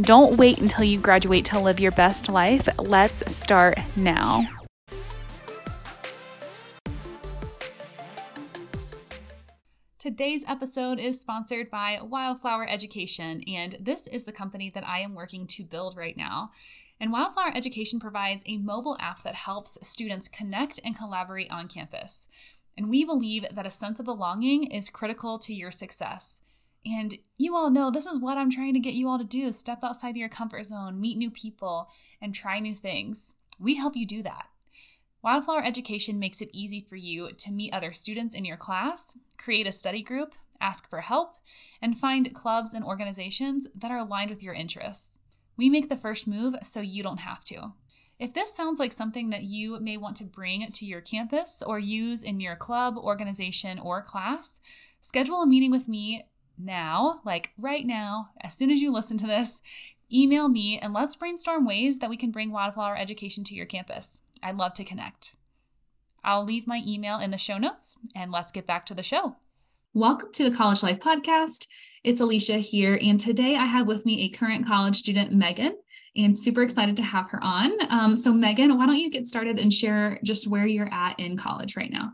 Don't wait until you graduate to live your best life. Let's start now. Today's episode is sponsored by Wildflower Education, and this is the company that I am working to build right now. And Wildflower Education provides a mobile app that helps students connect and collaborate on campus. And we believe that a sense of belonging is critical to your success. And you all know this is what I'm trying to get you all to do step outside of your comfort zone, meet new people, and try new things. We help you do that. Wildflower Education makes it easy for you to meet other students in your class, create a study group, ask for help, and find clubs and organizations that are aligned with your interests. We make the first move so you don't have to. If this sounds like something that you may want to bring to your campus or use in your club, organization, or class, schedule a meeting with me now, like right now, as soon as you listen to this, email me and let's brainstorm ways that we can bring wildflower education to your campus. I'd love to connect. I'll leave my email in the show notes and let's get back to the show. Welcome to the College Life Podcast. It's Alicia here, and today I have with me a current college student, Megan, and super excited to have her on. Um, so, Megan, why don't you get started and share just where you're at in college right now?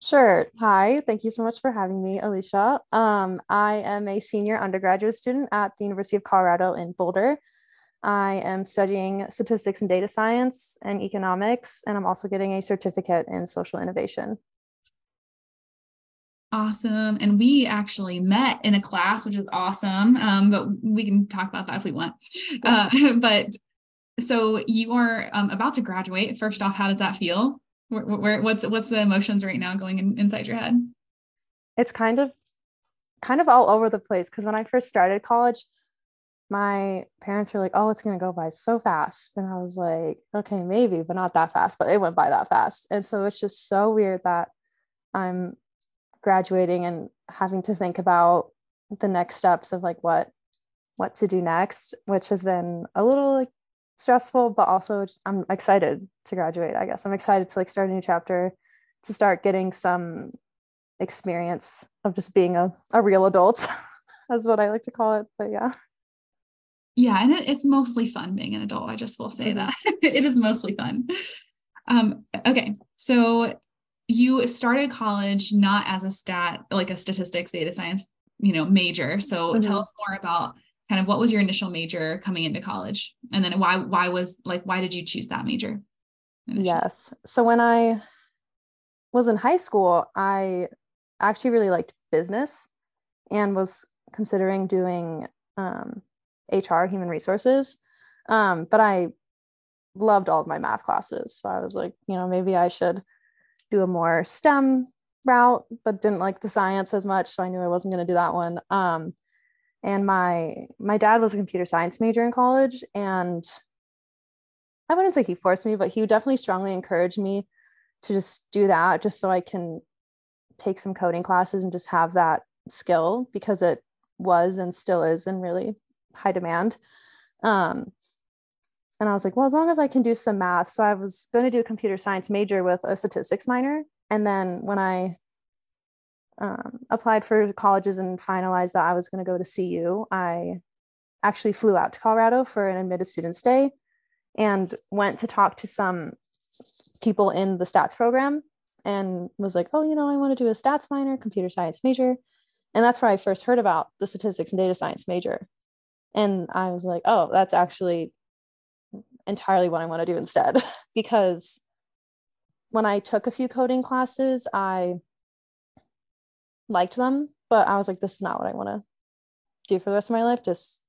Sure. Hi. Thank you so much for having me, Alicia. Um, I am a senior undergraduate student at the University of Colorado in Boulder. I am studying statistics and data science and economics, and I'm also getting a certificate in social innovation. Awesome. And we actually met in a class, which is awesome. Um, but we can talk about that if we want. Uh, but so you are um, about to graduate. First off, how does that feel? Where, where, what's what's the emotions right now going in, inside your head? It's kind of kind of all over the place because when I first started college, my parents were like, "Oh, it's gonna go by so fast," and I was like, "Okay, maybe, but not that fast." But it went by that fast, and so it's just so weird that I'm graduating and having to think about the next steps of like what what to do next, which has been a little like stressful, but also I'm excited to graduate. I guess I'm excited to like start a new chapter, to start getting some experience of just being a, a real adult, as what I like to call it. But yeah. Yeah, and it, it's mostly fun being an adult. I just will say mm-hmm. that it is mostly fun. Um, okay, so you started college not as a stat, like a statistics, data science, you know, major. So mm-hmm. tell us more about kind of what was your initial major coming into college? And then why why was like why did you choose that major? Initially? yes. So when i was in high school i actually really liked business and was considering doing um, hr human resources. Um, but i loved all of my math classes. So i was like you know maybe i should do a more stem route but didn't like the science as much so i knew i wasn't going to do that one. Um, and my my dad was a computer science major in college and i wouldn't say he forced me but he definitely strongly encouraged me to just do that just so i can take some coding classes and just have that skill because it was and still is in really high demand. Um, and i was like well as long as i can do some math. So i was going to do a computer science major with a statistics minor. And then when i um, applied for colleges and finalized that I was going to go to CU, I actually flew out to Colorado for an admitted student stay and went to talk to some people in the stats program and was like, oh, you know, I want to do a stats minor, computer science major. And that's where I first heard about the statistics and data science major. And I was like, oh, that's actually entirely what I want to do instead. because when I took a few coding classes, I liked them, but I was like, this is not what I want to do for the rest of my life. Just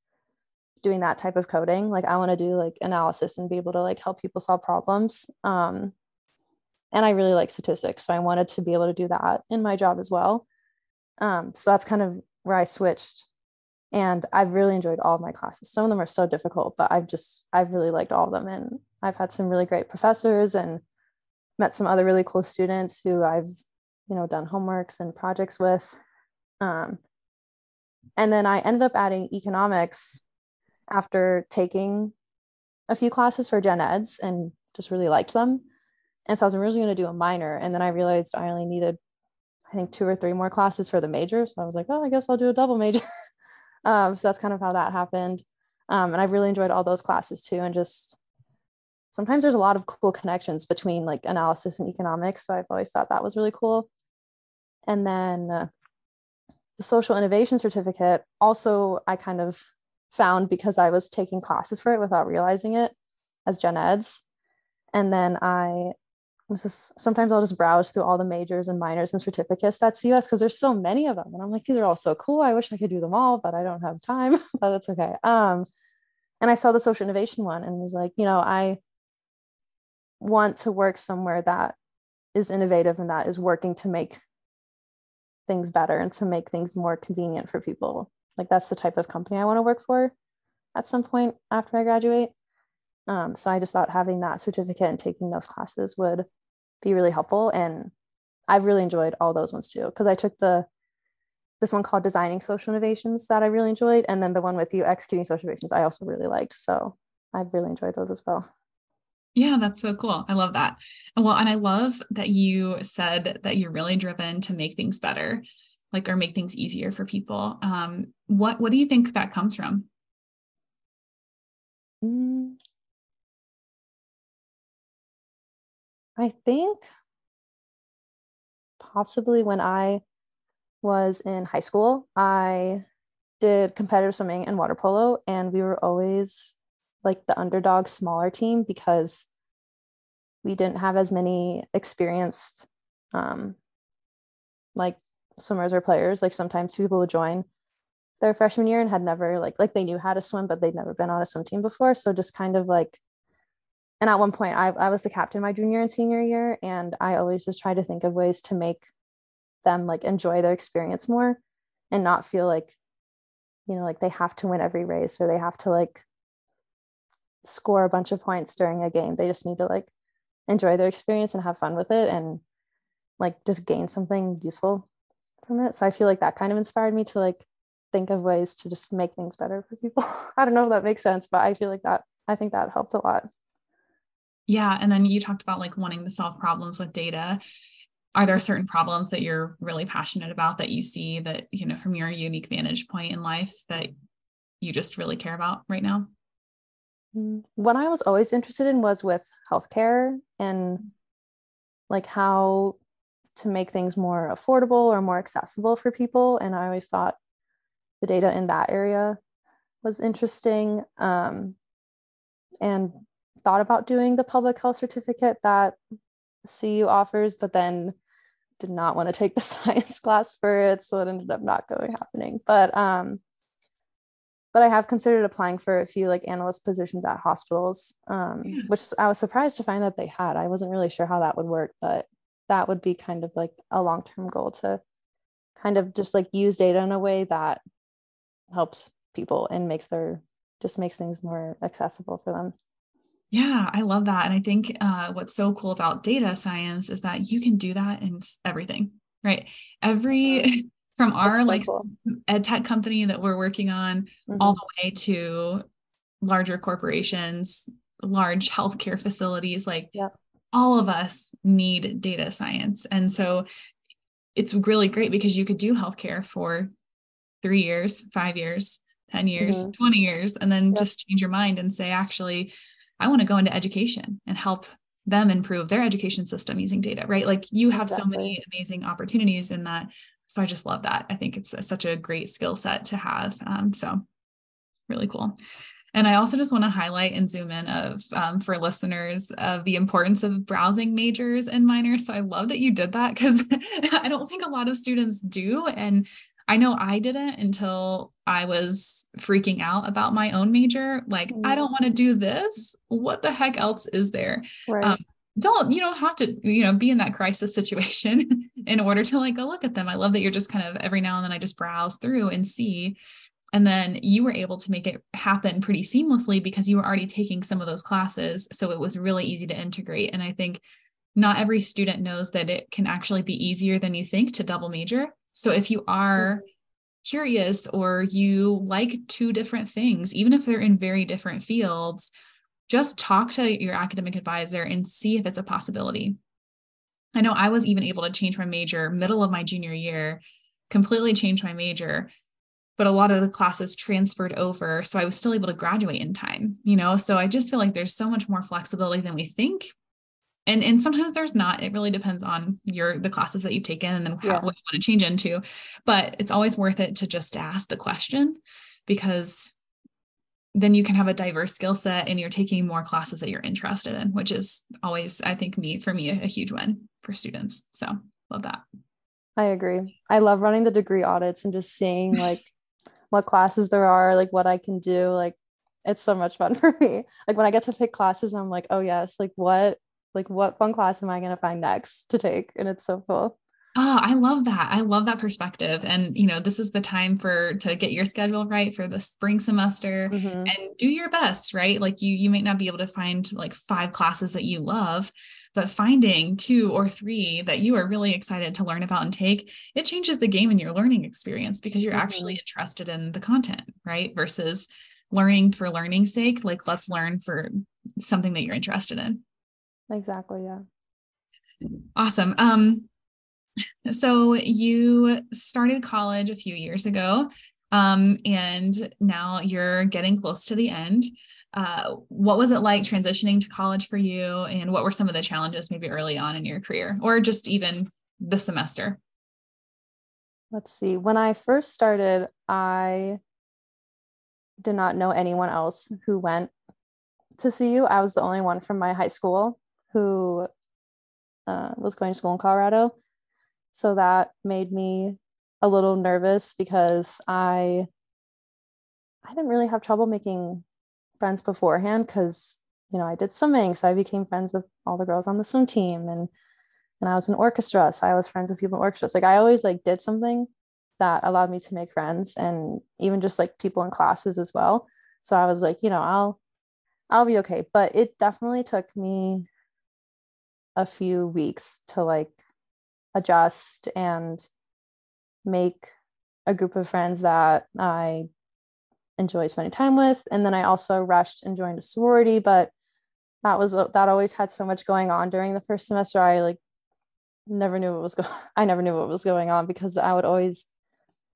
doing that type of coding. Like I want to do like analysis and be able to like help people solve problems. Um, and I really like statistics, so I wanted to be able to do that in my job as well. Um, so that's kind of where I switched And I've really enjoyed all of my classes. Some of them are so difficult, but I've just, I've really liked all of them. And I've had some really great professors and met some other really cool students who I've, you know, done homeworks and projects with. Um, and then I ended up adding economics after taking a few classes for gen eds and just really liked them. And so I was originally going to do a minor. And then I realized I only needed, I think, two or three more classes for the major. So I was like, oh, I guess I'll do a double major. um, so that's kind of how that happened. Um, and I've really enjoyed all those classes too. And just sometimes there's a lot of cool connections between like analysis and economics. So I've always thought that was really cool. And then uh, the social innovation certificate also I kind of found because I was taking classes for it without realizing it as gen eds. And then I just sometimes I'll just browse through all the majors and minors and certificates that's US because there's so many of them. And I'm like, these are all so cool. I wish I could do them all, but I don't have time. but that's okay. Um, and I saw the social innovation one and was like, you know, I want to work somewhere that is innovative and that is working to make things better and to make things more convenient for people like that's the type of company I want to work for at some point after I graduate. Um, so I just thought having that certificate and taking those classes would be really helpful. And I've really enjoyed all those ones too, because I took the this one called Designing Social Innovations that I really enjoyed. And then the one with you executing social innovations, I also really liked. So I've really enjoyed those as well. Yeah, that's so cool. I love that. Well, and I love that you said that you're really driven to make things better like or make things easier for people um, what what do you think that comes from mm. i think possibly when i was in high school i did competitive swimming and water polo and we were always like the underdog smaller team because we didn't have as many experienced um, like swimmers or players. Like sometimes people would join their freshman year and had never like like they knew how to swim but they'd never been on a swim team before. So just kind of like and at one point I, I was the captain my junior and senior year and i always just try to think of ways to make them like enjoy their experience more and not feel like you know like they have to win every race or they have to like score a bunch of points during a game they just need to like enjoy their experience and have fun with it and like just gain something useful from it. So I feel like that kind of inspired me to like think of ways to just make things better for people. I don't know if that makes sense, but I feel like that I think that helped a lot. Yeah. And then you talked about like wanting to solve problems with data. Are there certain problems that you're really passionate about that you see that, you know, from your unique vantage point in life that you just really care about right now? Mm, what I was always interested in was with healthcare and like how to make things more affordable or more accessible for people. And I always thought the data in that area was interesting um, and thought about doing the public health certificate that CU offers, but then did not want to take the science class for it. So it ended up not going happening. But um, but I have considered applying for a few like analyst positions at hospitals, um, yeah. which I was surprised to find that they had. I wasn't really sure how that would work, but that would be kind of like a long-term goal to kind of just like use data in a way that helps people and makes their just makes things more accessible for them yeah i love that and i think uh, what's so cool about data science is that you can do that in everything right every from our so like cool. ed tech company that we're working on mm-hmm. all the way to larger corporations large healthcare facilities like yep all of us need data science. And so it's really great because you could do healthcare for three years, five years, 10 years, mm-hmm. 20 years, and then yep. just change your mind and say, actually, I want to go into education and help them improve their education system using data, right? Like you have exactly. so many amazing opportunities in that. So I just love that. I think it's a, such a great skill set to have. Um, so really cool. And I also just want to highlight and zoom in of um, for listeners of the importance of browsing majors and minors. So I love that you did that because I don't think a lot of students do. And I know I didn't until I was freaking out about my own major. Like, mm-hmm. I don't want to do this. What the heck else is there? Right. Um, don't you don't have to you know be in that crisis situation in order to like go look at them i love that you're just kind of every now and then i just browse through and see And then you were able to make it happen pretty seamlessly because you were already taking some of those classes. So it was really easy to integrate. And I think not every student knows that it can actually be easier than you think to double major. So if you are mm-hmm. curious or you like two different things, even if they're in very different fields, just talk to your academic advisor and see if it's a possibility. I know I was even able to change my major middle of my junior year, completely change my major but a lot of the classes transferred over so i was still able to graduate in time you know so i just feel like there's so much more flexibility than we think and and sometimes there's not it really depends on your the classes that you've taken and then how, yeah. what you want to change into but it's always worth it to just ask the question because then you can have a diverse skill set and you're taking more classes that you're interested in which is always i think me for me a, a huge win for students so love that I agree. I love running the degree audits and just seeing like what classes there are, like what I can do. Like it's so much fun for me. Like when I get to pick classes, I'm like, oh yes, like what like what fun class am I gonna find next to take? And it's so cool. Oh, I love that. I love that perspective. And you know, this is the time for to get your schedule right for the spring semester mm-hmm. and do your best, right? Like you you might not be able to find like five classes that you love, but finding two or three that you are really excited to learn about and take, it changes the game in your learning experience because you're mm-hmm. actually interested in the content, right? Versus learning for learning's sake, like let's learn for something that you're interested in. Exactly. Yeah. Awesome. Um, so you started college a few years ago, um, and now you're getting close to the end. Uh, what was it like transitioning to college for you and what were some of the challenges maybe early on in your career or just even the semester? Let's see. When i first started i did not know anyone else who went to cu i was the only one from my high school who uh, was going to school in colorado so that made me a little nervous because i i didn't really have trouble making friends beforehand because you know I did swimming, so I became friends with all the girls on the swim team, and and I was in orchestra, so I was friends with people in orchestras. Like I always like did something that allowed me to make friends, and even just like people in classes as well. So I was like, you know, I'll I'll be okay. But it definitely took me a few weeks to like adjust and make a group of friends that I enjoy spending time with. And then I also rushed and joined a sorority, but that was that always had so much going on during the first semester. I like never knew what was going. I never knew what was going on because I would always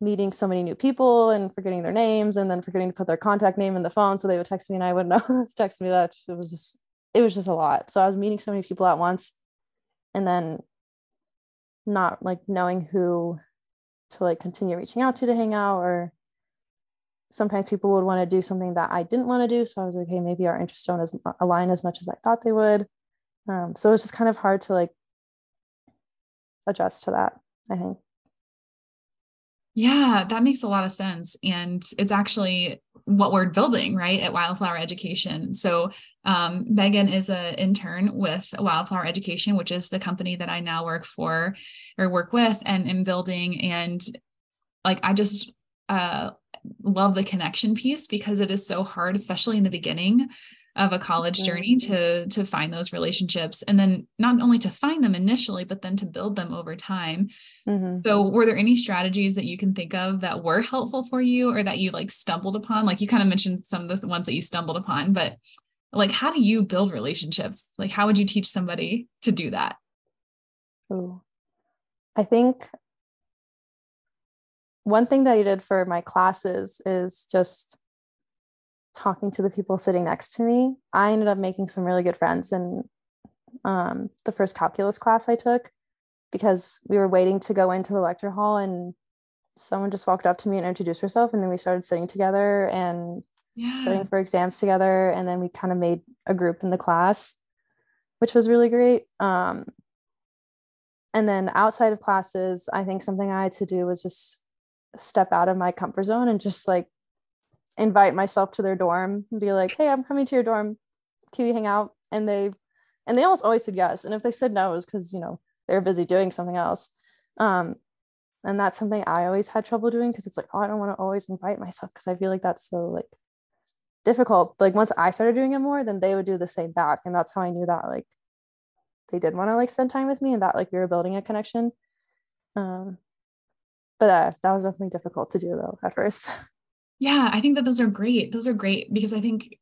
meeting so many new people and forgetting their names and then forgetting to put their contact name in the phone so they would text me and I wouldn't know text me that it was just it was just a lot. So I was meeting so many people at once and then not like knowing who to like continue reaching out to to hang out or sometimes people would want to do something that I didn't want to do. So I was like, hey, maybe our interests don't as, align as much as I thought they would. Um, so it was just kind of hard to like adjust to that, I think. Yeah, that makes a lot of sense. And it's actually what we're building, right, at Wildflower Education. So um, Megan is an intern with Wildflower Education, which is the company that I now work for or work with and in building. And like I just uh, love the connection piece because it is so hard, especially in the beginning of a college journey to to find those relationships and then not only to find them initially but then to build them over time. Mm-hmm. so were there any strategies that you can think of that were helpful for you or that you like stumbled upon? Like you kind of mentioned some of the ones that you stumbled upon but like how do you build relationships? Like how would you teach somebody to do that? Ooh. i think one thing that I did for my classes is just talking to the people sitting next to me. I ended up making some really good friends in um, the first calculus class I took because we were waiting to go into the lecture hall and someone just walked up to me and introduced herself and then we started sitting together and yeah. studying for exams together and then we kind of made a group in the class which was really great um, and then outside of classes i think something i had to do was just step out of my comfort zone and just like invite myself to their dorm and be like, hey, I'm coming to your dorm. Can we hang out? And they and they almost always said yes. And if they said no, it was because, you know, they're busy doing something else. Um, and that's something I always had trouble doing because it's like, oh, I don't want to always invite myself because I feel like that's so like difficult. Like once I started doing it more, then they would do the same back. And that's how I knew that like they did want to like spend time with me and that like we were building a connection. Um but uh, that was definitely difficult to do though at first. Yeah, I think that those are great. Those are great because I think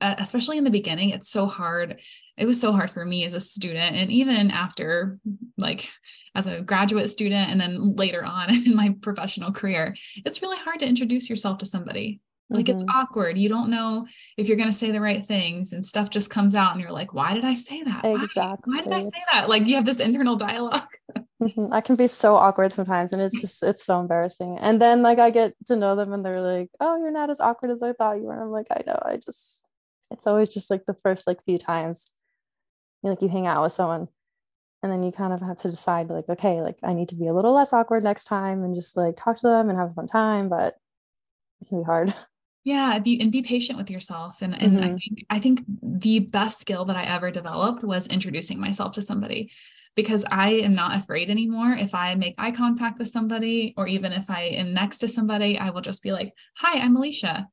especially in the beginning it's so hard it was so hard for me as a student and even after like as a graduate student and then later on in my professional career it's really hard to introduce yourself to somebody like mm-hmm. it's awkward. You don't know if you're going to say the right things and stuff just comes out and you're like, why did I say that? Exactly. Why, why did I say that? Like you have this internal dialogue. mm-hmm. I can be so awkward sometimes and it's just, it's so embarrassing. And then like I get to know them and they're like, oh, you're not as awkward as I thought you were. And I'm like, I know. I just, it's always just like the first like few times you like you hang out with someone and then you kind of have to decide like, okay, like I need to be a little less awkward next time and just like talk to them and have a fun time. But it can be hard yeah be and be patient with yourself and and mm-hmm. i think i think the best skill that i ever developed was introducing myself to somebody because i am not afraid anymore if i make eye contact with somebody or even if i am next to somebody i will just be like hi i'm alicia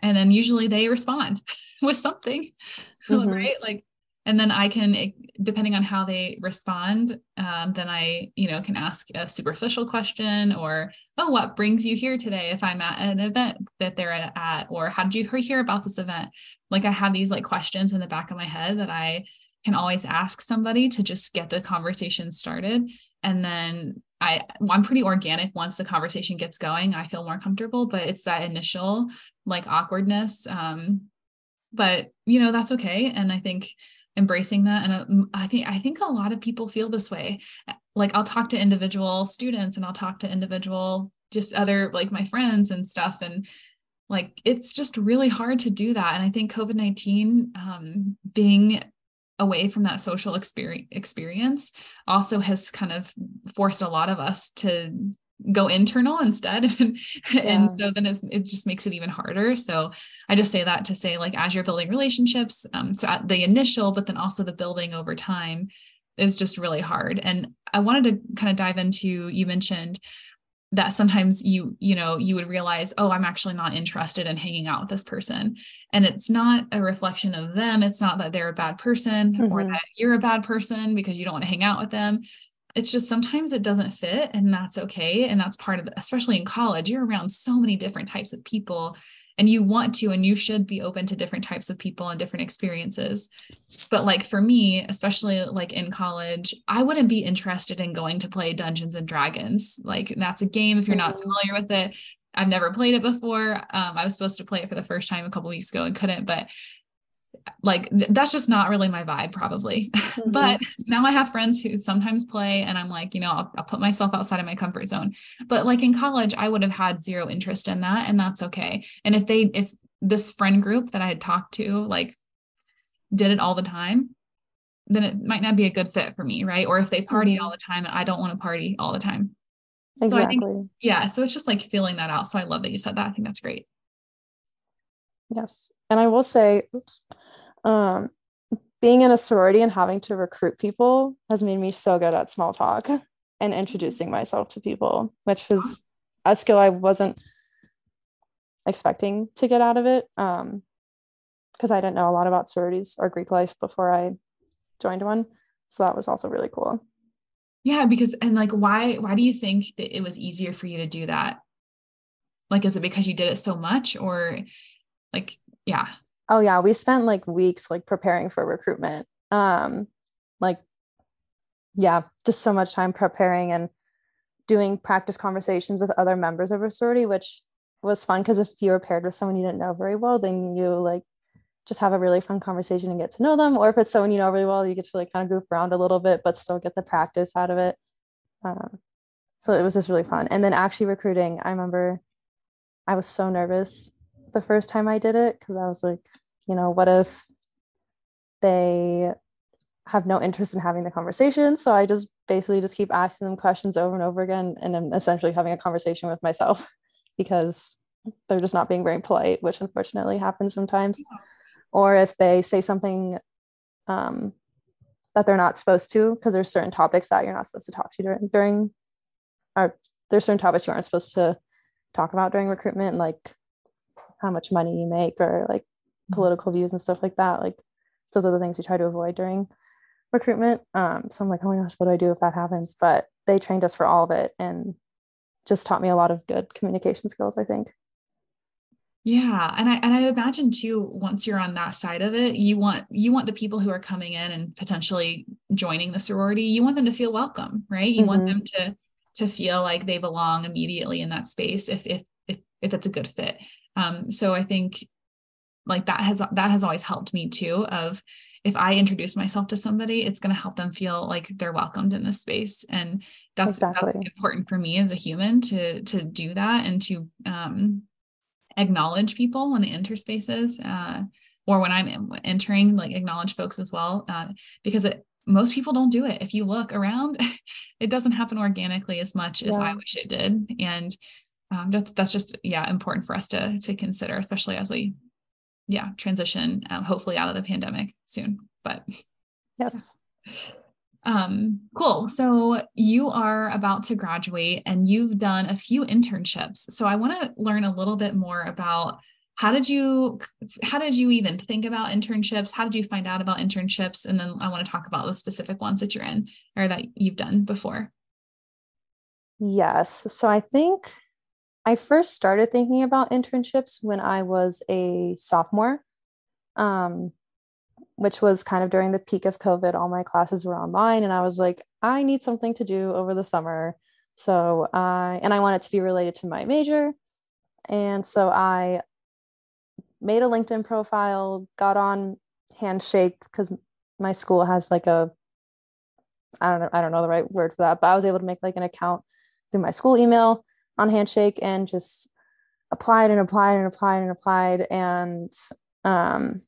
and then usually they respond with something mm-hmm. right like and then i can depending on how they respond um, then i you know can ask a superficial question or oh what brings you here today? If i'm at an event that they're at or how did you hear about this event? Like i have these like questions in the back of my head that i can always ask somebody to just get the conversation started. And then i i'm pretty organic once the conversation gets going i feel more comfortable but it's that initial like awkwardness um but you know that's okay. And i think embracing that. And uh, i think i think a lot of people feel this way. Like i'll talk to individual students and i'll talk to individual just other like my friends and stuff. And like it's just really hard to do that. And i think covid-19 um, being away from that social experience experience also has kind of forced a lot of us to go internal instead. And, yeah. and so then it just makes it even harder. So i just say that to say like as you're building relationships um, so at the initial but then also the building over time is just really hard. And i wanted to kind of dive into you mentioned that sometimes you you know you would realize oh i'm actually not interested in hanging out with this person. And it's not a reflection of them. It's not that they're a bad person mm-hmm. or that you're a bad person because you don't want to hang out with them it's just sometimes it doesn't fit and that's okay. And that's part of it especially in college you're around so many different types of people and you want to and you should be open to different types of people and different experiences. But like for me especially like in college i wouldn't be interested in going to play dungeons and dragons. Like that's a game if you're not mm-hmm. familiar with it. I've never played it before. Um, i was supposed to play it for the first time a couple weeks ago and couldn't but like th- that's just not really my vibe probably. Mm-hmm. but now i have friends who sometimes play and i'm like you know I'll, I'll, put myself outside of my comfort zone. But like in college i would have had zero interest in that and that's okay. And if they if this friend group that i had talked to like did it all the time then it might not be a good fit for me right? Or if they party mm-hmm. all the time and i don't want to party all the time. Exactly so think, yeah so it's just like feeling that out. So i love that you said that. I think that's great. Yes and i will say oops um, being in a sorority and having to recruit people has made me so good at small talk and introducing myself to people, which is a skill I wasn't expecting to get out of it. Um, because I didn't know a lot about sororities or Greek life before I joined one. So that was also really cool. Yeah, because and like why why do you think that it was easier for you to do that? Like is it because you did it so much or like yeah. Oh yeah, we spent like weeks like preparing for recruitment. Um like yeah, just so much time preparing and doing practice conversations with other members of a sorority, which was fun because if you were paired with someone you didn't know very well, then you like just have a really fun conversation and get to know them. Or if it's someone you know really well, you get to like kind of goof around a little bit, but still get the practice out of it. Um, so it was just really fun. And then actually recruiting, I remember I was so nervous the first time I did it because I was like, you know, what if they have no interest in having the conversation? So I just basically just keep asking them questions over and over again. And I'm essentially having a conversation with myself because they're just not being very polite, which unfortunately happens sometimes. Or if they say something um, that they're not supposed to, because there's certain topics that you're not supposed to talk to during, during are there's certain topics you aren't supposed to talk about during recruitment, like how much money you make or like mm-hmm. political views and stuff like that. Like those are the things we try to avoid during recruitment. Um, so I'm like, oh my gosh, what do I do if that happens? But they trained us for all of it and just taught me a lot of good communication skills, I think. Yeah, and I and I imagine too once you're on that side of it, you want you want the people who are coming in and potentially joining the sorority, you want them to feel welcome, right? You mm-hmm. want them to to feel like they belong immediately in that space if if if, it's a good fit. Um, so I think like that has that has always helped me too of if I introduce myself to somebody, it's going to help them feel like they're welcomed in this space. And that's, exactly. that's important for me as a human to, to do that and to, um, acknowledge people when they enter spaces, uh, or when I'm entering, like acknowledge folks as well, uh, because it, most people don't do it. If you look around, it doesn't happen organically as much as I wish it did. And um, that's that's just yeah important for us to to consider, especially as we yeah transition um, hopefully out of the pandemic soon. But yes. Um, cool. So you are about to graduate and you've done a few internships. So I want to learn a little bit more about how did you how did you even think about internships how did you find out about internships and then i want to talk about the specific ones that you're in or that you've done before yes so i think i first started thinking about internships when i was a sophomore um, which was kind of during the peak of covid. All my classes were online and i was like i need something to do over the summer. So i and i want it to be related to my major. And so i made a LinkedIn profile, got on Handshake because my school has like a I don't know, I don't know the right word for that, but I was able to make like an account through my school email on Handshake and just applied and applied and applied and applied. And um,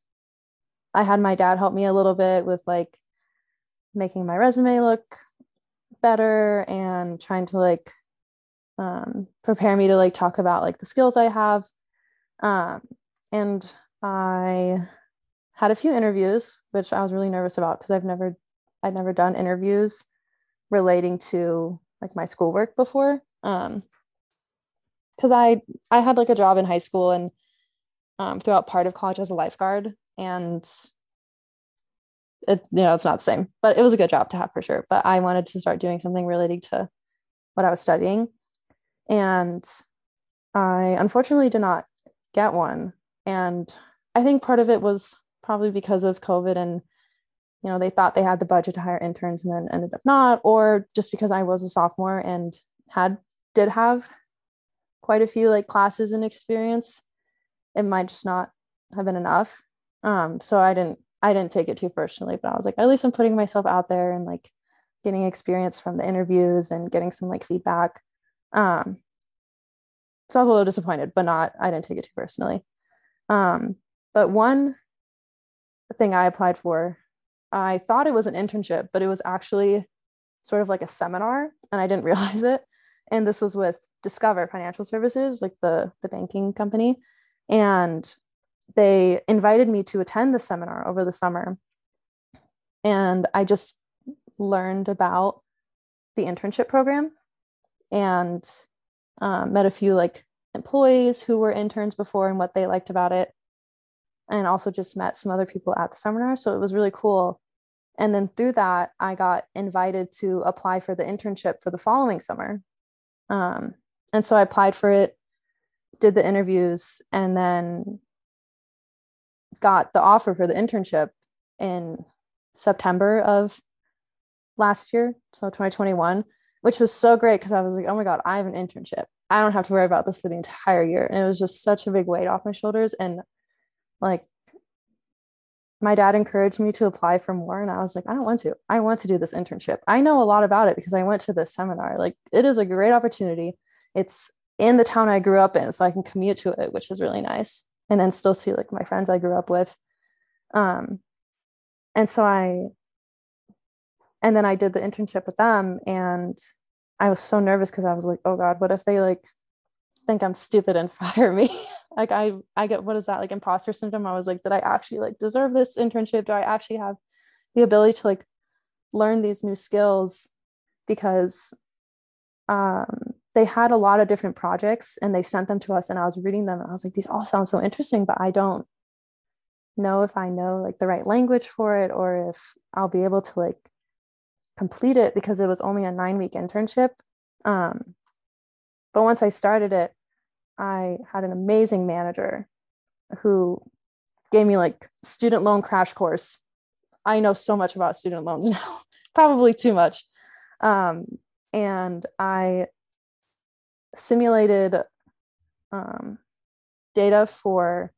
I had my dad help me a little bit with like making my resume look better and trying to like um, prepare me to like talk about like the skills I have. Um, and I had a few interviews, which I was really nervous about because I've never I'd never done interviews relating to like my schoolwork before. Um, because I I had like a job in high school and um, throughout part of college as a lifeguard, and it you know it's not the same, but it was a good job to have for sure. But I wanted to start doing something relating to what I was studying, and I unfortunately did not get one and I think part of it was probably because of COVID and you know they thought they had the budget to hire interns and then ended up not or just because I was a sophomore and had did have quite a few like classes and experience it might just not have been enough. Um so I didn't I didn't take it too personally but I was like at least I'm putting myself out there and like getting experience from the interviews and getting some like feedback. Um so I was a little disappointed but not I didn't take it too personally. Um, but one thing I applied for, I thought it was an internship, but it was actually sort of like a seminar, and I didn't realize it. And this was with Discover Financial Services, like the the banking company, and they invited me to attend the seminar over the summer. And I just learned about the internship program and um, met a few like employees who were interns before and what they liked about it. And also just met some other people at the seminar. So it was really cool. And then through that, I got invited to apply for the internship for the following summer. Um, and so I applied for it, did the interviews, and then got the offer for the internship in September of last year, so 2021, which was so great because I was like, oh my God, I have an internship. I don't have to worry about this for the entire year. And it was just such a big weight off my shoulders. And like my dad encouraged me to apply for more. And I was like, I don't want to. I want to do this internship. I know a lot about it because I went to this seminar. Like it is a great opportunity. It's in the town I grew up in, so I can commute to it, which is really nice. And then still see like my friends I grew up with. Um, and so I and then I did the internship with them and I was so nervous because I was like, oh God, what if they like think I'm stupid and fire me? like I I get what is that like imposter syndrome? I was like, did I actually like deserve this internship? Do I actually have the ability to like learn these new skills? Because um, they had a lot of different projects and they sent them to us and I was reading them and I was like, these all sound so interesting, but I don't know if I know like the right language for it or if I'll be able to like complete it because it was only a nine week internship. Um, but once I started it, I had an amazing manager who gave me like student loan crash course. I know so much about student loans now, probably too much. Um, and I simulated um, data for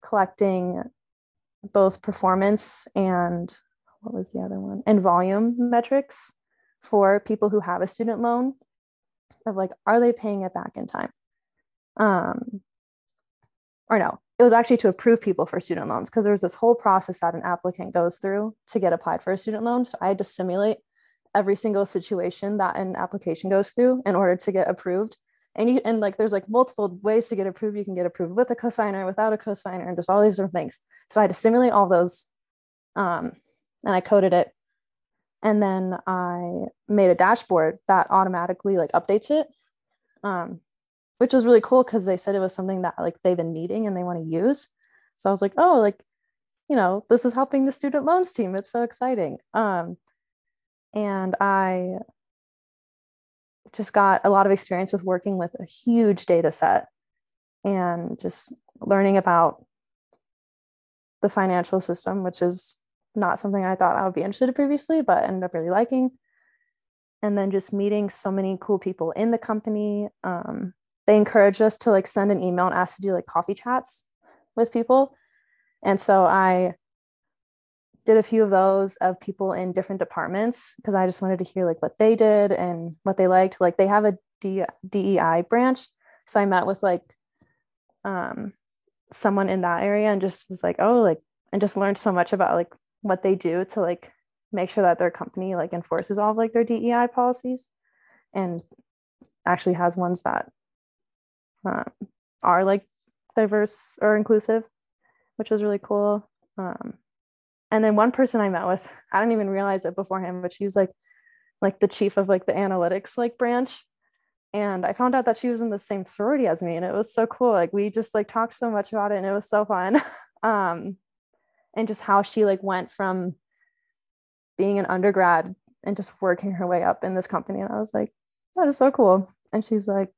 collecting both performance and what was the other one and volume metrics for people who have a student loan of like are they paying it back in time um or no it was actually to approve people for student loans because there was this whole process that an applicant goes through to get applied for a student loan. So i had to simulate every single situation that an application goes through in order to get approved. And you and like there's like multiple ways to get approved. You can get approved with a cosigner without a cosigner and just all these different things. So i had to simulate all those um, and i coded it. And then i made a dashboard that automatically like updates it um, which was really cool because they said it was something that like they've been needing and they want to use so i was like oh like you know this is helping the student loans team it's so exciting um, and i just got a lot of experience with working with a huge data set and just learning about the financial system, which is not something I thought I would be interested in previously, but ended up really liking. And then just meeting so many cool people in the company. Um, they encouraged us to like send an email and ask to do like coffee chats with people. And so I did a few of those of people in different departments because I just wanted to hear like what they did and what they liked. Like they have a D- DEI branch. So I met with like um, someone in that area and just was like, oh, like, and just learned so much about like what they do to like make sure that their company like enforces all of like their DEI policies and actually has ones that um, are like diverse or inclusive, which was really cool. Um, and then one person i met with i didn't even realize it beforehand but she was like like the chief of like the analytics like branch. And i found out that she was in the same sorority as me and it was so cool. Like we just like talked so much about it and it was so fun. Um and just how she like went from being an undergrad and just working her way up in this company and i was like that is so cool. And she's like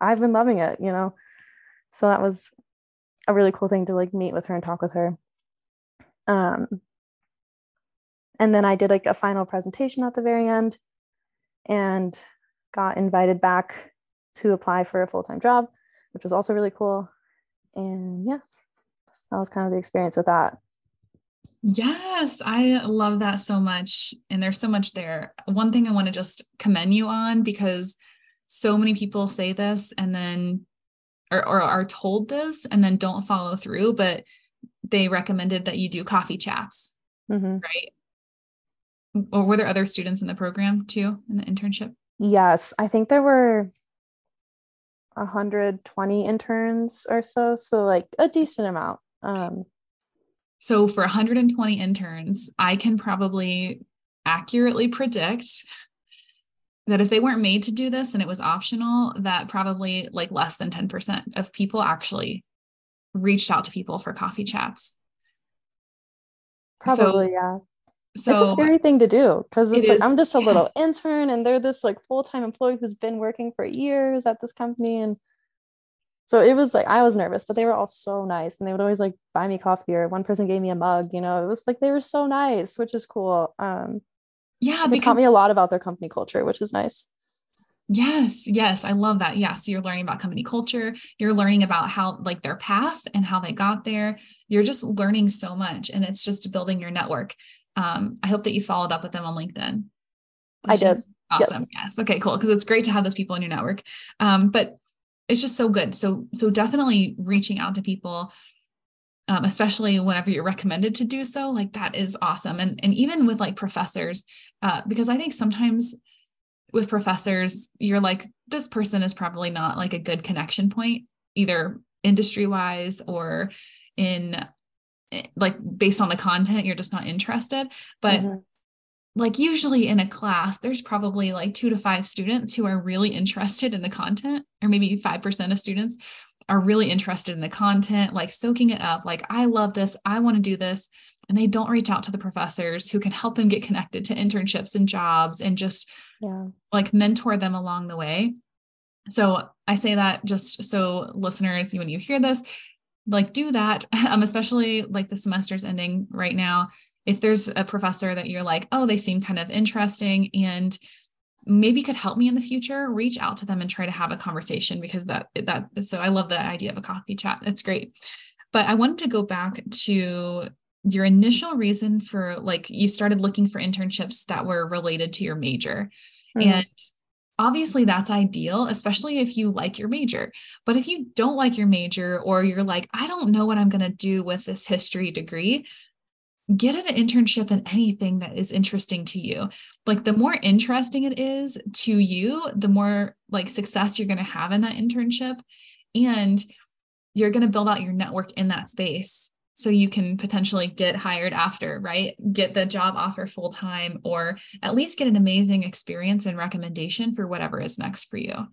i've been loving it you know so that was a really cool thing to like meet with her and talk with her um and then I did like a final presentation at the very end and got invited back to apply for a full-time job, which was also really cool. And yeah, that was kind of the experience with that. Yes, I love that so much. And there's so much there. One thing I want to just commend you on because so many people say this and then or, or are told this and then don't follow through, but they recommended that you do coffee chats. Mm-hmm. Right or were there other students in the program too in the internship? Yes, I think there were 120 interns or so, so like a decent amount. Um, so for 120 interns, I can probably accurately predict that if they weren't made to do this and it was optional, that probably like less than 10% of people actually reached out to people for coffee chats. Probably, so, yeah so it's a scary thing to do because it's it like is, I'm just a yeah. little intern and they're this like full-time employee who's been working for years at this company and so it was like I was nervous, but they were all so nice and they would always like buy me coffee or one person gave me a mug, you know. It was like they were so nice, which is cool. Um yeah, they taught me a lot about their company culture, which is nice. Yes, yes, I love that. Yeah, so you're learning about company culture, you're learning about how like their path and how they got there. You're just learning so much and it's just building your network. Um, I hope that you followed up with them on LinkedIn. I did. Awesome. Yes. yes. Okay, cool. Because it's great to have those people in your network. Um, but it's just so good. So, so definitely reaching out to people, um, especially whenever you're recommended to do so, like that is awesome. And and even with like professors, uh, because I think sometimes with professors, you're like, this person is probably not like a good connection point, either industry wise or in like based on the content you're just not interested but mm-hmm. like usually in a class, there's probably like two to five students who are really interested in the content, or maybe 5% of students are really interested in the content, like soaking it up. Like, I love this. I want to do this. And they don't reach out to the professors who can help them get connected to internships and jobs and just yeah. like mentor them along the way. So I say that just so listeners, when you hear this, like do that. Um, especially like the semester's ending right now if there's a professor that you're like, oh, they seem kind of interesting and maybe could help me in the future, reach out to them and try to have a conversation because that that so I love the idea of a coffee chat. that's great. But I wanted to go back to your initial reason for like you started looking for internships that were related to your major. Mm-hmm. And obviously that's ideal, especially if you like your major. But if you don't like your major or you're like, I don't know what I'm going to do with this history degree, get an internship in anything that is interesting to you. Like the more interesting it is to you, the more like success you're going to have in that internship and you're going to build out your network in that space so you can potentially get hired after, right? Get the job offer full time or at least get an amazing experience and recommendation for whatever is next for you.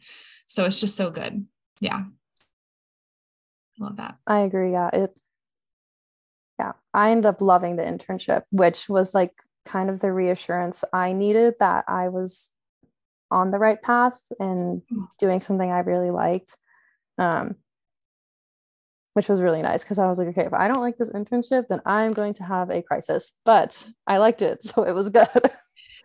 So it's just so good. Yeah. I love that. I agree. Yeah. It yeah i ended up loving the internship which was like kind of the reassurance i needed that i was on the right path and mm. doing something i really liked um, which was really nice because i was like okay if i don't like this internship then i'm going to have a crisis but i liked it so it was good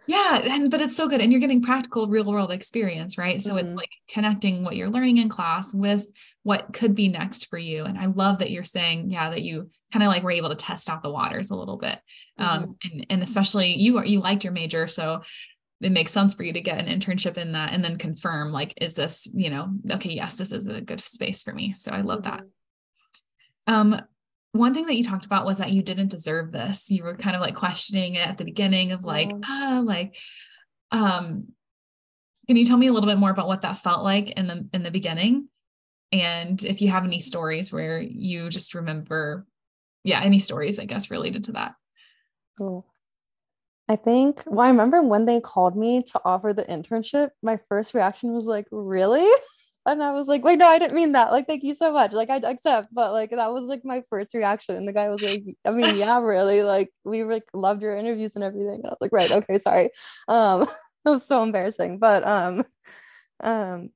Yeah, and but it's so good and you're getting practical real world experience, right? So mm-hmm. it's like connecting what you're learning in class with what could be next for you. And I love that you're saying, yeah, that you kind of like were able to test out the waters a little bit. Um, mm-hmm. Um and, and especially you are you liked your major, so it makes sense for you to get an internship in that and then confirm like is this, you know, okay, yes, this is a good space for me. So I love mm-hmm. that. Um, one thing that you talked about was that you didn't deserve this. You were kind of like questioning it at the beginning of like, ah, like, um, can you tell me a little bit more about what that felt like in the in the beginning? And if you have any stories where you just remember, yeah, any stories, I guess, related to that. Cool. I think, well, I remember when they called me to offer the internship, my first reaction was like, really? and I was like, wait, no, I didn't mean that. Like, thank you so much. Like, I accept, but like that was like my first reaction. And the guy was like, I mean, yeah, really. Like, we like loved your interviews and everything. And I was like, right, okay, sorry. Um, it was so embarrassing. But um, um,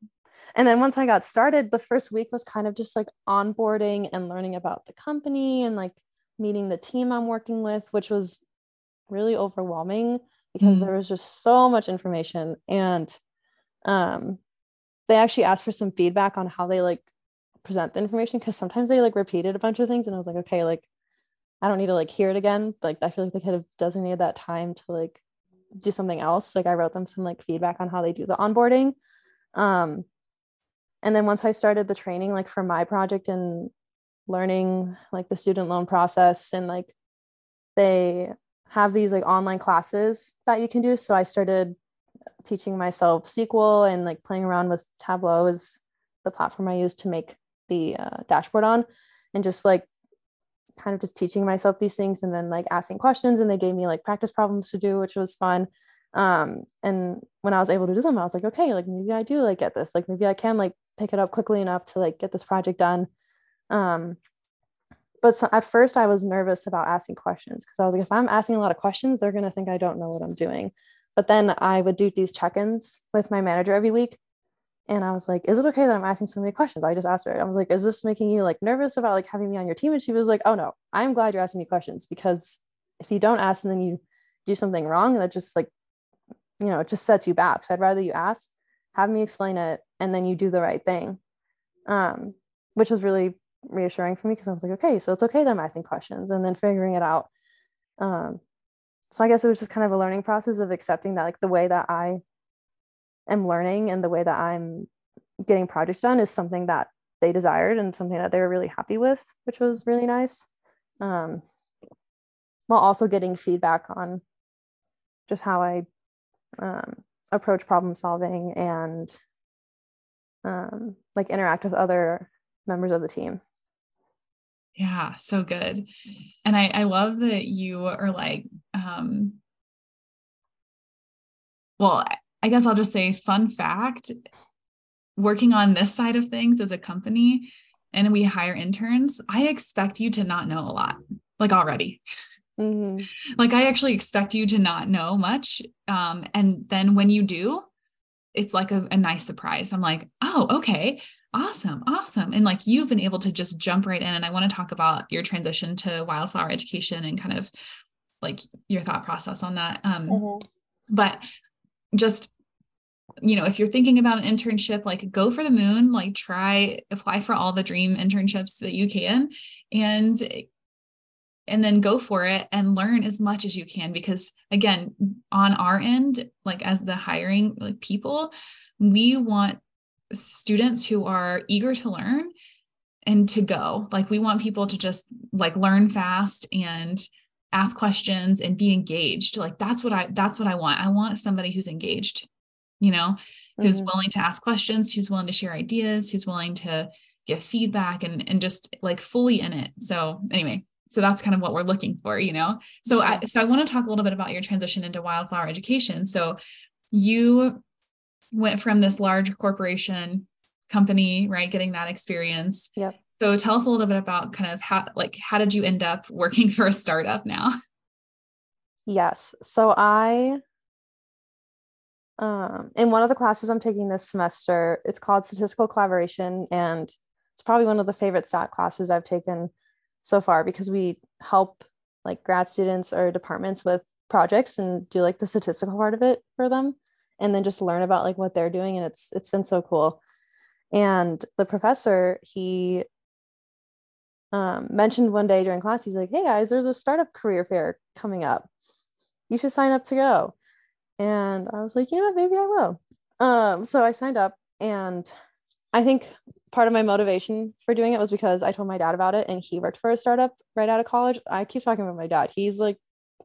and then once I got started, the first week was kind of just like onboarding and learning about the company and like meeting the team I'm working with, which was really overwhelming because mm. there was just so much information and um they actually asked for some feedback on how they like present the information because sometimes they like repeated a bunch of things and I was like, okay, like I don't need to like hear it again. Like I feel like they could have designated that time to like do something else. Like I wrote them some like feedback on how they do the onboarding. Um and then once I started the training like for my project and learning like the student loan process and like they have these like online classes that you can do. So I started teaching myself SQL and like playing around with Tableau is the platform I use to make the uh, dashboard on, and just like kind of just teaching myself these things and then like asking questions. And they gave me like practice problems to do, which was fun. Um, and when I was able to do them, I was like, okay, like maybe I do like get this. Like maybe I can like pick it up quickly enough to like get this project done. Um, but so at first I was nervous about asking questions because I was like, if I'm asking a lot of questions, they're gonna think I don't know what I'm doing. But then I would do these check ins with my manager every week. And I was like, is it okay that I'm asking so many questions? I just asked her, I was like, is this making you like nervous about like having me on your team? And she was like, oh no, I'm glad you're asking me questions because if you don't ask and then you do something wrong, that just like, you know, it just sets you back. So I'd rather you ask, have me explain it, and then you do the right thing. Um, which was really reassuring for me because I was like, okay, so it's okay that I'm asking questions and then figuring it out. Um, so i guess it was just kind of a learning process of accepting that like the way that i am learning and the way that i'm getting projects done is something that they desired and something that they were really happy with which was really nice um, while also getting feedback on just how i um, approach problem solving and um, like interact with other members of the team yeah, so good. And I, I love that you are like, um, well, I guess I'll just say fun fact working on this side of things as a company and we hire interns, I expect you to not know a lot, like already. Mm-hmm. Like I actually expect you to not know much. Um, and then when you do, it's like a, a nice surprise. I'm like, oh, okay, awesome, awesome. And like you've been able to just jump right in. And I want to talk about your transition to wildflower education and kind of like your thought process on that. Um, mm-hmm. But just you know, if you're thinking about an internship, like go for the moon, like try apply for all the dream internships that you can and and then go for it and learn as much as you can because again, on our end, like as the hiring like people, we want students who are eager to learn and to go. Like we want people to just like learn fast and ask questions and be engaged. Like that's what I that's what I want. I want somebody who's engaged you know, who's mm-hmm. willing to ask questions, who's willing to share ideas, who's willing to give feedback and and just like fully in it. So anyway, so that's kind of what we're looking for, you know. So I so I want to talk a little bit about your transition into wildflower education. So you went from this large corporation company, right, getting that experience. Yep. So tell us a little bit about kind of how like how did you end up working for a startup now? Yes. So I um, in one of the classes I'm taking this semester, it's called Statistical Collaboration, and it's probably one of the favorite stat classes I've taken so far because we help like grad students or departments with projects and do like the statistical part of it for them and then just learn about like what they're doing and it's it's been so cool and the professor he um, mentioned one day during class he's like hey guys there's a startup career fair coming up you should sign up to go and I was like, you know what, maybe I will. Um, so I signed up and I think part of my motivation for doing it was because I told my dad about it and he worked for a startup right out of college. I keep talking about my dad. He's like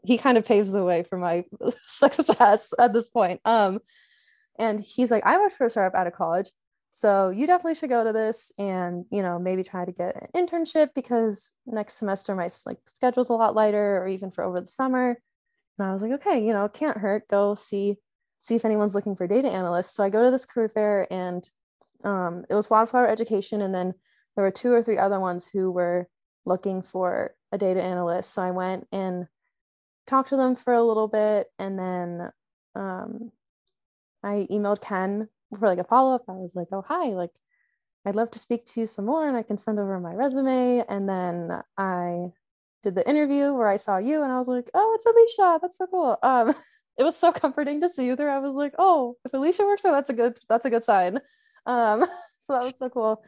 he kind of paves the way for my success at this point. Um and he's like, I worked for a startup out of college. So you definitely should go to this and you know maybe try to get an internship because next semester my like schedule's a lot lighter or even for over the summer. And I was like, okay, you know, can't hurt. Go see see if anyone's looking for data analysts. So I go to this career fair and um, it was wildflower education. And then there were two or three other ones who were looking for a data analyst. So I went and talked to them for a little bit. And then um, I emailed Ken for like a follow up. I was like, oh, hi, like I'd love to speak to you some more and I can send over my resume. And then I did the interview where I saw you and I was like, oh, it's Alicia. That's so cool. Um, it was so comforting to see you there. I was like, oh, if Alicia works there, that's a good, that's a good sign. Um, so that was so cool.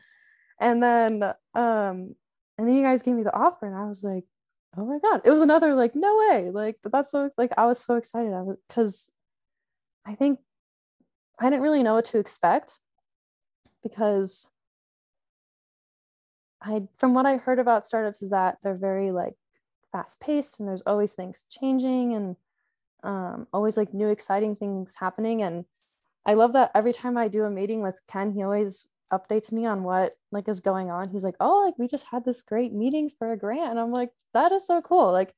And then, um, and then you guys gave me the offer and I was like, oh my God, it was another like, no way. Like, but that's so, like, I was so excited. I was, cause I think I didn't really know what to expect because I, from what I heard about startups is that they're very like fast paced and there's always things changing and um, always like new exciting things happening and i love that every time i do a meeting with ken he always updates me on what like is going on. He's like oh like we just had this great meeting for a grant. And i'm like that is so cool. Like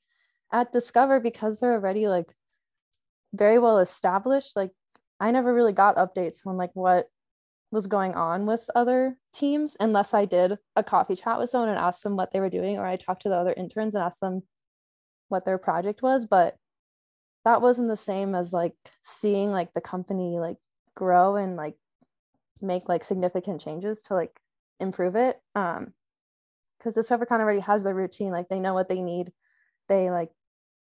at discover because they're already like very well established like i never really got updates on like what was going on with other teams unless I did a coffee chat with someone and asked them what they were doing, or I talked to the other interns and asked them what their project was. But that wasn't the same as like seeing like the company like grow and like make like significant changes to like improve it. Um, because Discover of already has their routine, like they know what they need. They like,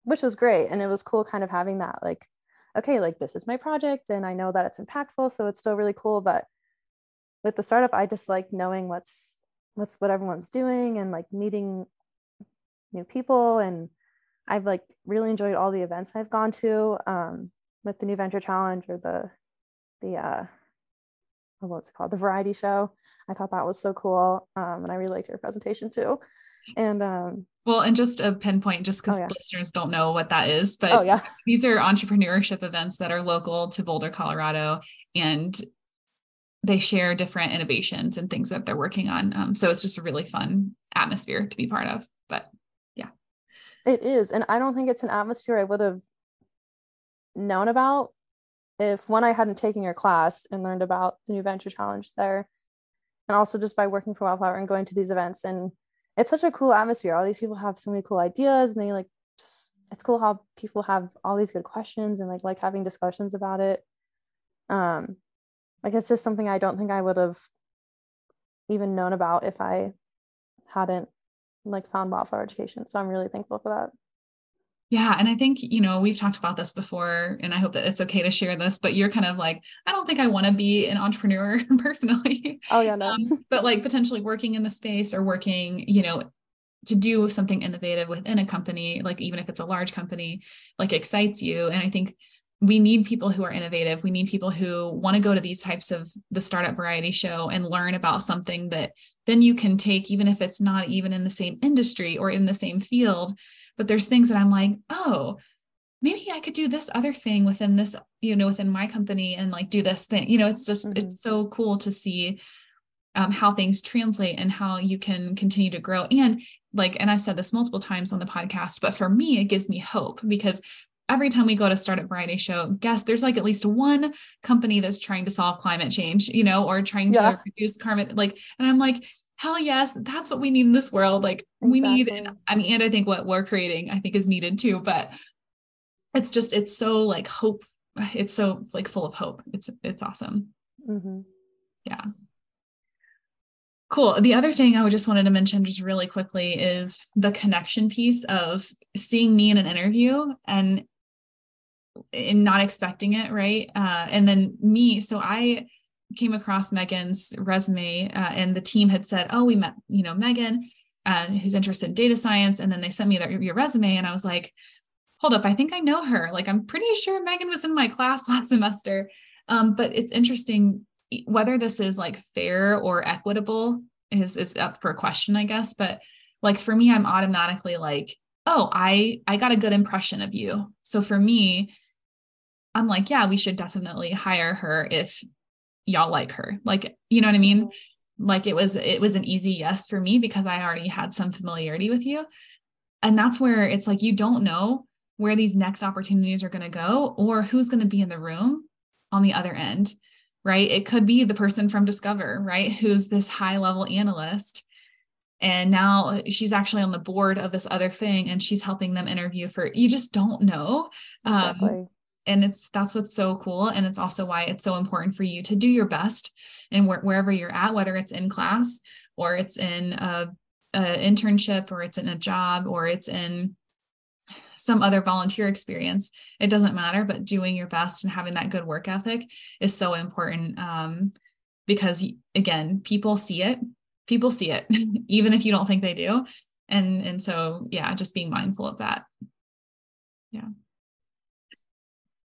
which was great. And it was cool kind of having that like, okay, like this is my project and I know that it's impactful. So it's still really cool. But with the startup i just like knowing what's what's what everyone's doing and like meeting new people and i've like really enjoyed all the events i've gone to um, with the new venture challenge or the the uh oh, what's it called the variety show i thought that was so cool um, and i really liked your presentation too and um well and just a pinpoint just because oh, yeah. listeners don't know what that is but oh, yeah. these are entrepreneurship events that are local to boulder colorado and they share different innovations and things that they're working on. Um, so it's just a really fun atmosphere to be part of. But yeah, it is, and I don't think it's an atmosphere I would have known about if one I hadn't taken your class and learned about the new venture challenge there, and also just by working for Wildflower and going to these events and it's such a cool atmosphere. All these people have so many cool ideas and they like just it's cool how people have all these good questions and like like having discussions about it. Um like it's just something I don't think I would have even known about if I hadn't like found wildflower education. So I'm really thankful for that. Yeah. And I think, you know, we've talked about this before, and I hope that it's okay to share this, but you're kind of like, I don't think I want to be an entrepreneur personally. Oh, yeah, no. Um, but like potentially working in the space or working, you know, to do something innovative within a company, like even if it's a large company, like excites you. And I think we need people who are innovative. We need people who want to go to these types of the startup variety show and learn about something that then you can take, even if it's not even in the same industry or in the same field but there's things that I'm like, oh, maybe I could do this other thing within this, you know, within my company and like do this thing. You know, it's just, mm-hmm. it's so cool to see um, how things translate and how you can continue to grow. And like, and I've said this multiple times on the podcast, but for me, it gives me hope because every time we go to startup variety show, guess there's like at least one company that's trying to solve climate change, you know, or trying yeah. to reduce carbon. Like, and I'm like, hell yes, that's what we need in this world. Like exactly. we need, and I mean, and I think what we're creating, I think is needed too, but it's just, it's so like hope. It's so like full of hope. It's, it's awesome. Mm-hmm. Yeah. Cool. The other thing I just wanted to mention just really quickly is the connection piece of seeing me in an interview and in not expecting it, right? Uh, and then me, so I came across Megan's resume uh, and the team had said, oh, we met, you know, Megan, uh, who's interested in data science. And then they sent me their, your resume and I was like, hold up, I think I know her. Like, I'm pretty sure Megan was in my class last semester. Um, but it's interesting whether this is like fair or equitable is, is up for question, I guess. But like for me, I'm automatically like, oh, I, I got a good impression of you. So for me, I'm like, yeah, we should definitely hire her if y'all like her. Like, you know what I mean? Mm-hmm. Like it was it was an easy yes for me because I already had some familiarity with you. And that's where it's like you don't know where these next opportunities are going to go or who's going to be in the room on the other end, right? It could be the person from Discover, right? Who's this high level analyst and now she's actually on the board of this other thing and she's helping them interview for you just don't know um, and it's that's what's so cool and it's also why it's so important for you to do your best and wh- wherever you're at whether it's in class or it's in a, a internship or it's in a job or it's in some other volunteer experience it doesn't matter but doing your best and having that good work ethic is so important um, because again people see it people see it even if you don't think they do and and so yeah just being mindful of that. Yeah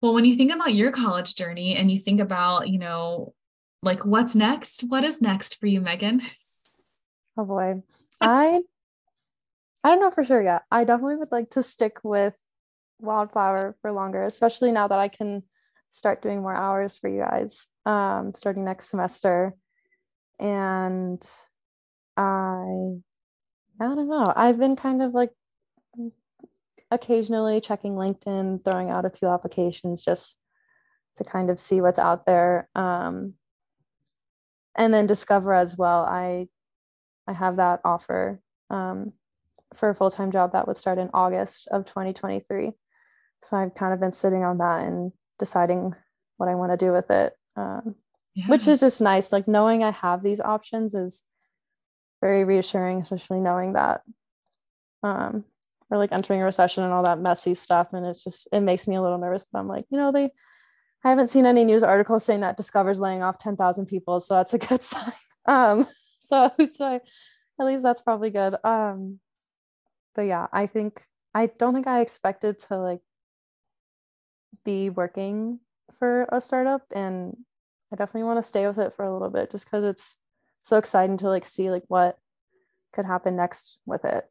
well, when you think about your college journey and you think about, you know, like what's next? What is next for you, Megan? Oh boy. I I don't know for sure yet. I definitely would like to stick with wildflower for longer, especially now that I can start doing more hours for you guys um starting next semester. And I I don't know. I've been kind of like occasionally checking LinkedIn, throwing out a few applications just to kind of see what's out there. Um, and then Discover as well. I I have that offer um, for a full time job that would start in August of 2023. So I've kind of been sitting on that and deciding what I want to do with it, um, yeah. which is just nice. Like knowing I have these options is very reassuring, especially knowing that um, or like entering a recession and all that messy stuff. And it's just, it makes me a little nervous, but I'm like, you know, they, I haven't seen any news articles saying that Discover's laying off 10,000 people. So that's a good sign. Um, so, so I, at least that's probably good. Um, but yeah, I think, I don't think I expected to like be working for a startup and I definitely want to stay with it for a little bit just because it's so exciting to like see like what could happen next with it.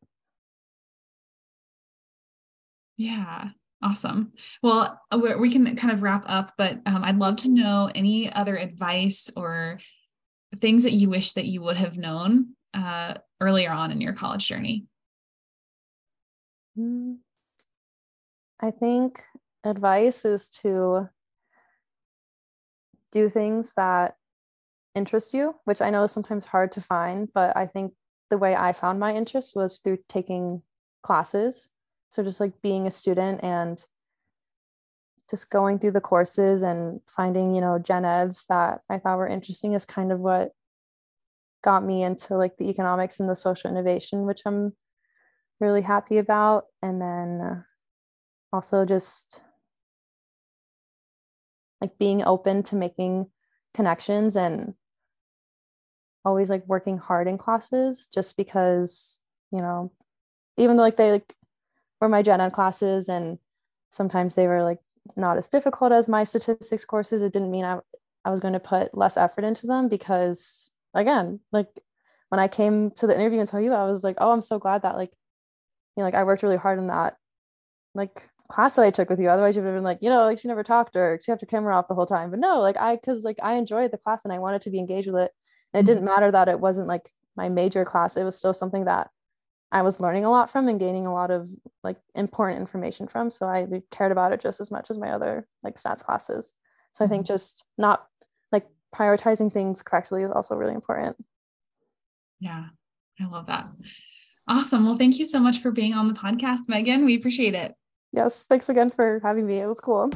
Yeah. Awesome. Well, we can kind of wrap up, but um, I'd love to know any other advice or things that you wish that you would have known uh, earlier on in your college journey. Mm. I think advice is to do things that interest you, which I know is sometimes hard to find, but I think the way I found my interest was through taking classes. So just like being a student and just going through the courses and finding, you know, gen eds that I thought were interesting is kind of what got me into like the economics and the social innovation, which I'm really happy about. And then uh, also just like being open to making connections and always like working hard in classes just because you know even though like they like were my gen ed classes and sometimes they were like not as difficult as my statistics courses it didn't mean i, I was going to put less effort into them because again like when i came to the interview and tell you i was like oh i'm so glad that like you know like i worked really hard in that like class that I took with you. Otherwise, you'd have been like, you know, like she never talked or she have her camera off the whole time. But no, like I, cause like I enjoyed the class and I wanted to be engaged with it. And it didn't mm-hmm. matter that it wasn't like my major class. It was still something that I was learning a lot from and gaining a lot of like important information from. So I cared about it just as much as my other like stats classes. So I think mm-hmm. just not like prioritizing things correctly is also really important. Yeah, I love that. Awesome. Well, thank you so much for being on the podcast, Megan. We appreciate it. Yes, thanks again for having me. It was cool.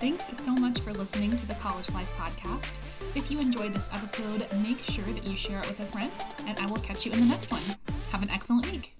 Thanks so much for listening to the College Life Podcast. If you enjoyed this episode, make sure that you share it with a friend, and I will catch you in the next one. Have an excellent week.